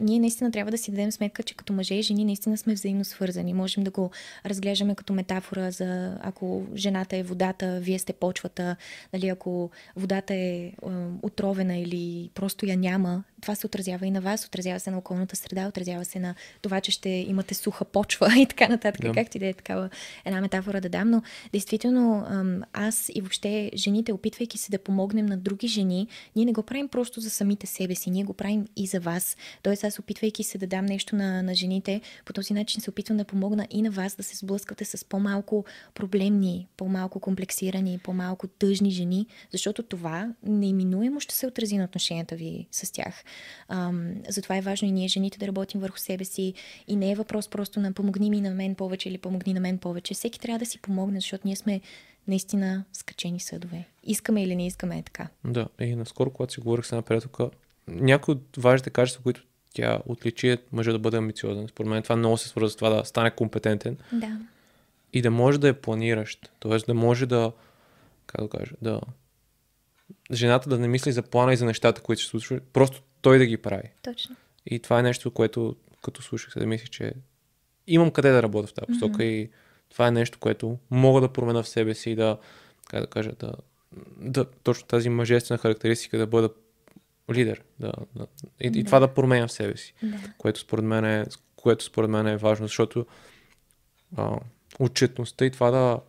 ние наистина трябва да си дадем сметка, че като мъже и жени наистина сме взаимно свързани. Можем да го разглеждаме като метафора за ако жената е водата, вие сте почвата, нали, ако водата е, е отровена или просто я няма, това се отразява и на вас, отразява се на околната среда, отразява се на това, че ще имате суха почва и така нататък, да. както и да е такава една метафора да дам, но действително аз и въобще жените, опитвайки се да помогнем на други жени, ние не го правим просто за самите себе си, ние го правим и за вас. Тоест аз опитвайки се да дам нещо на, на жените, по този начин се опитвам да помогна и на вас да се сблъсквате с по-малко проблемни, по-малко комплексирани, по-малко тъжни жени, защото това неиминуемо ще се отрази на отношенията ви с тях. Ам, затова е важно и ние жените да работим върху себе си и не е въпрос просто на помогни ми на мен повече или помогни на мен повече. Всеки трябва да си помогне, защото ние сме наистина скачени съдове. Искаме или не искаме е така. Да, и наскоро, когато си говорих с една приятелка, някои от важните качества, които тя отличи е мъжа да бъде амбициозен. Според мен това много се свързва с това да стане компетентен. Да. И да може да е планиращ. Тоест да може да, как да кажа, да жената да не мисли за плана и за нещата, които се случват, просто той да ги прави. Точно. И това е нещо, което като слушах се да мислих, че имам къде да работя в тази посока mm-hmm. и това е нещо, което мога да променя в себе си и да, как да кажа, да, да точно тази мъжествена характеристика да бъда лидер. Да, да, и, да. и това да променя в себе си. Да. Което според мен е, което според мен е важно, защото а, отчетността и това да,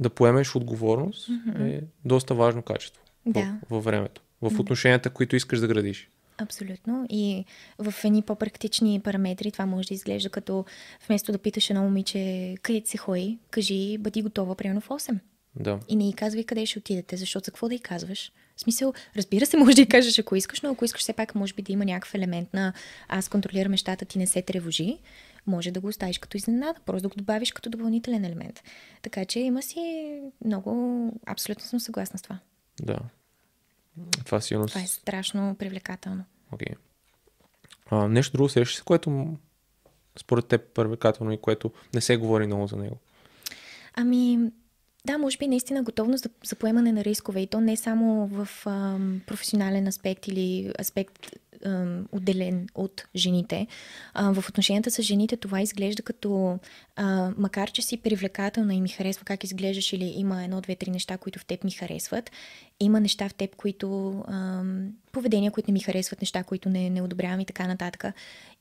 да поемеш отговорност mm-hmm. е доста важно качество да. във времето, в отношенията, които искаш да градиш. Абсолютно. И в едни по-практични параметри това може да изглежда като вместо да питаш едно момиче къде се хои, кажи бъди готова примерно в 8. Да. И не й казвай къде ще отидете, защото за какво да й казваш? В смисъл, разбира се, може да й кажеш ако искаш, но ако искаш все пак може би да има някакъв елемент на аз контролирам нещата, ти не се тревожи, може да го оставиш като изненада, просто да го добавиш като допълнителен елемент. Така че има си много, абсолютно съм съгласна с това. Да. Това сигурно. Това е страшно привлекателно. Okay. А, нещо друго срещаш което според теб привлекателно и което не се говори много за него? Ами, да, може би наистина готовност за, за поемане на рискове и то не само в ам, професионален аспект или аспект отделен от жените. в отношенията с жените това изглежда като, макар че си привлекателна и ми харесва как изглеждаш или има едно, две, три неща, които в теб ми харесват, има неща в теб, които поведения, които не ми харесват, неща, които не, не одобрявам и така нататък.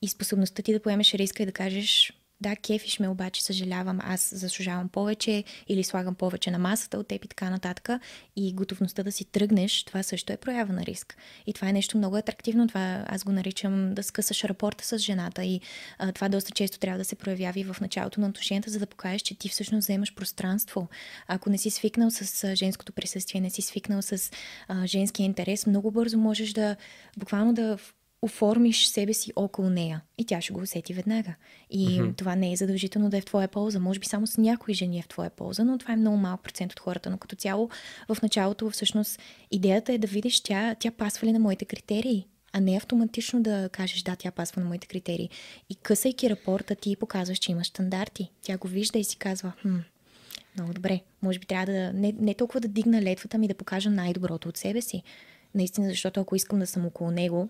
И способността ти да поемеш риска и да кажеш да, кефиш ме, обаче съжалявам, аз заслужавам повече или слагам повече на масата от теб и така нататък. И готовността да си тръгнеш, това също е проява на риск. И това е нещо много атрактивно. Това аз го наричам да скъсаш рапорта с жената. И а, това доста често трябва да се проявява и в началото на отношенията, за да покажеш, че ти всъщност вземаш пространство. Ако не си свикнал с женското присъствие, не си свикнал с а, женския интерес, много бързо можеш да буквално да оформиш себе си около нея и тя ще го усети веднага. И mm-hmm. това не е задължително да е в твоя полза. Може би само с някои жени е в твоя полза, но това е много малък процент от хората. Но като цяло в началото всъщност идеята е да видиш тя, тя пасва ли на моите критерии, а не автоматично да кажеш да, тя пасва на моите критерии. И късайки рапорта ти показваш, че имаш стандарти. Тя го вижда и си казва, хм, много добре, може би трябва да не, не толкова да дигна летвата ми да покажа най-доброто от себе си. Наистина, защото ако искам да съм около него,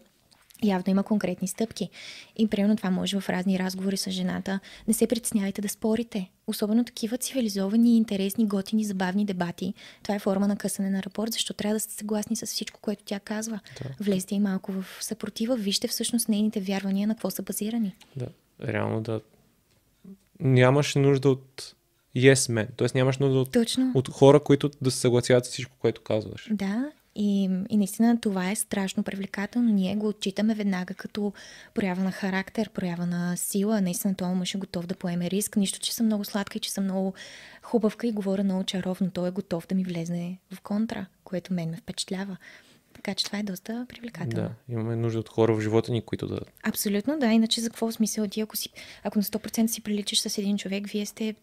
явно има конкретни стъпки. И примерно това може в разни разговори с жената. Не се притеснявайте да спорите. Особено такива цивилизовани, интересни, готини, забавни дебати. Това е форма на късане на рапорт, защото трябва да сте съгласни с всичко, което тя казва. Да. Влезте и малко в съпротива, вижте всъщност нейните вярвания на какво са базирани. Да, реално да. Нямаш нужда от yes men, т.е. нямаш нужда от, Точно. от хора, които да се съгласяват с всичко, което казваш. Да, и, и наистина това е страшно привлекателно. Ние го отчитаме веднага като проява на характер, проява на сила. Наистина това мъж е готов да поеме риск. Нищо, че съм много сладка и че съм много хубавка и говоря много чаровно. Той е готов да ми влезне в контра, което мен ме впечатлява. Така че това е доста привлекателно. Да, имаме нужда от хора в живота ни, които да. Абсолютно, да. Иначе за какво смисъл ти, ако, си, ако на 100% си приличаш с един човек, вие сте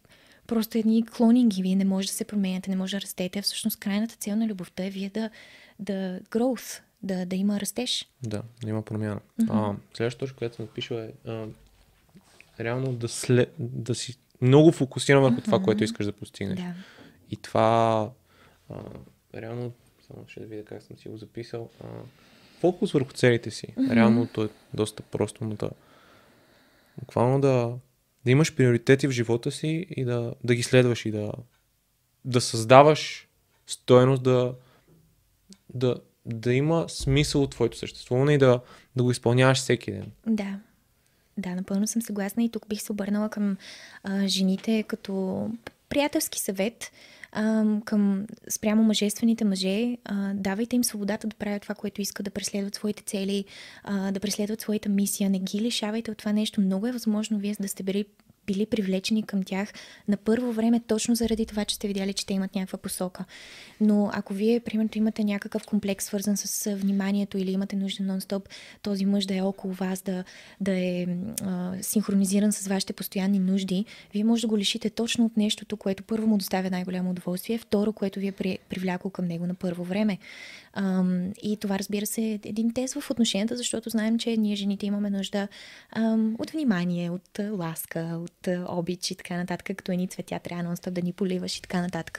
просто едни клонинги. Вие не може да се променяте, не може да растете. Всъщност крайната цел на любовта е вие да да growth, да, да има растеж. Да, да има промяна. Mm-hmm. А, следващата точка, която съм напишала е а, реално да, след, да си много фокусиран върху mm-hmm. това, което искаш да постигнеш. Да. И това а, реално, само ще да видя как съм си го записал, а, фокус върху целите си. Mm-hmm. Реално то е доста просто, но да. Буквално да, да имаш приоритети в живота си и да, да ги следваш и да, да създаваш стоеност, да, да, да има смисъл от твоето съществуване и да, да го изпълняваш всеки ден. Да. Да, напълно съм съгласна и тук бих се обърнала към а, жените като приятелски съвет а, към спрямо мъжествените мъже. А, давайте им свободата да правят това, което искат, да преследват своите цели, а, да преследват своята мисия. Не ги лишавайте от това нещо. Много е възможно вие да сте били били привлечени към тях на първо време, точно заради това, че сте видяли, че те имат някаква посока. Но ако вие, примерно, имате някакъв комплекс, свързан с вниманието или имате нужда нон-стоп, този мъж да е около вас, да, да е а, синхронизиран с вашите постоянни нужди, вие може да го лишите точно от нещото, което първо му доставя най-голямо удоволствие, второ, което ви е при, привлякло към него на първо време. Ам, и това, разбира се, е един тест в отношенията, защото знаем, че ние жените имаме нужда ам, от внимание, от ласка, от обич и така нататък, като едни цветя трябва нон да ни поливаш и така нататък.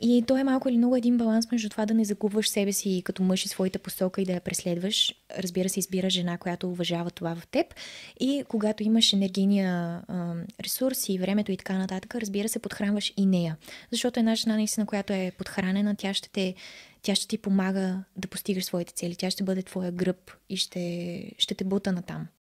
И то е малко или много един баланс между това да не загубваш себе си като мъж и своята посока и да я преследваш. Разбира се, избира жена, която уважава това в теб. И когато имаш енергийния ам, ресурс и времето и така нататък, разбира се, подхранваш и нея. Защото една жена, наистина, която е подхранена, тя ще те тя ще ти помага да постигаш своите цели. Тя ще бъде твоя гръб и ще, ще те бута натам.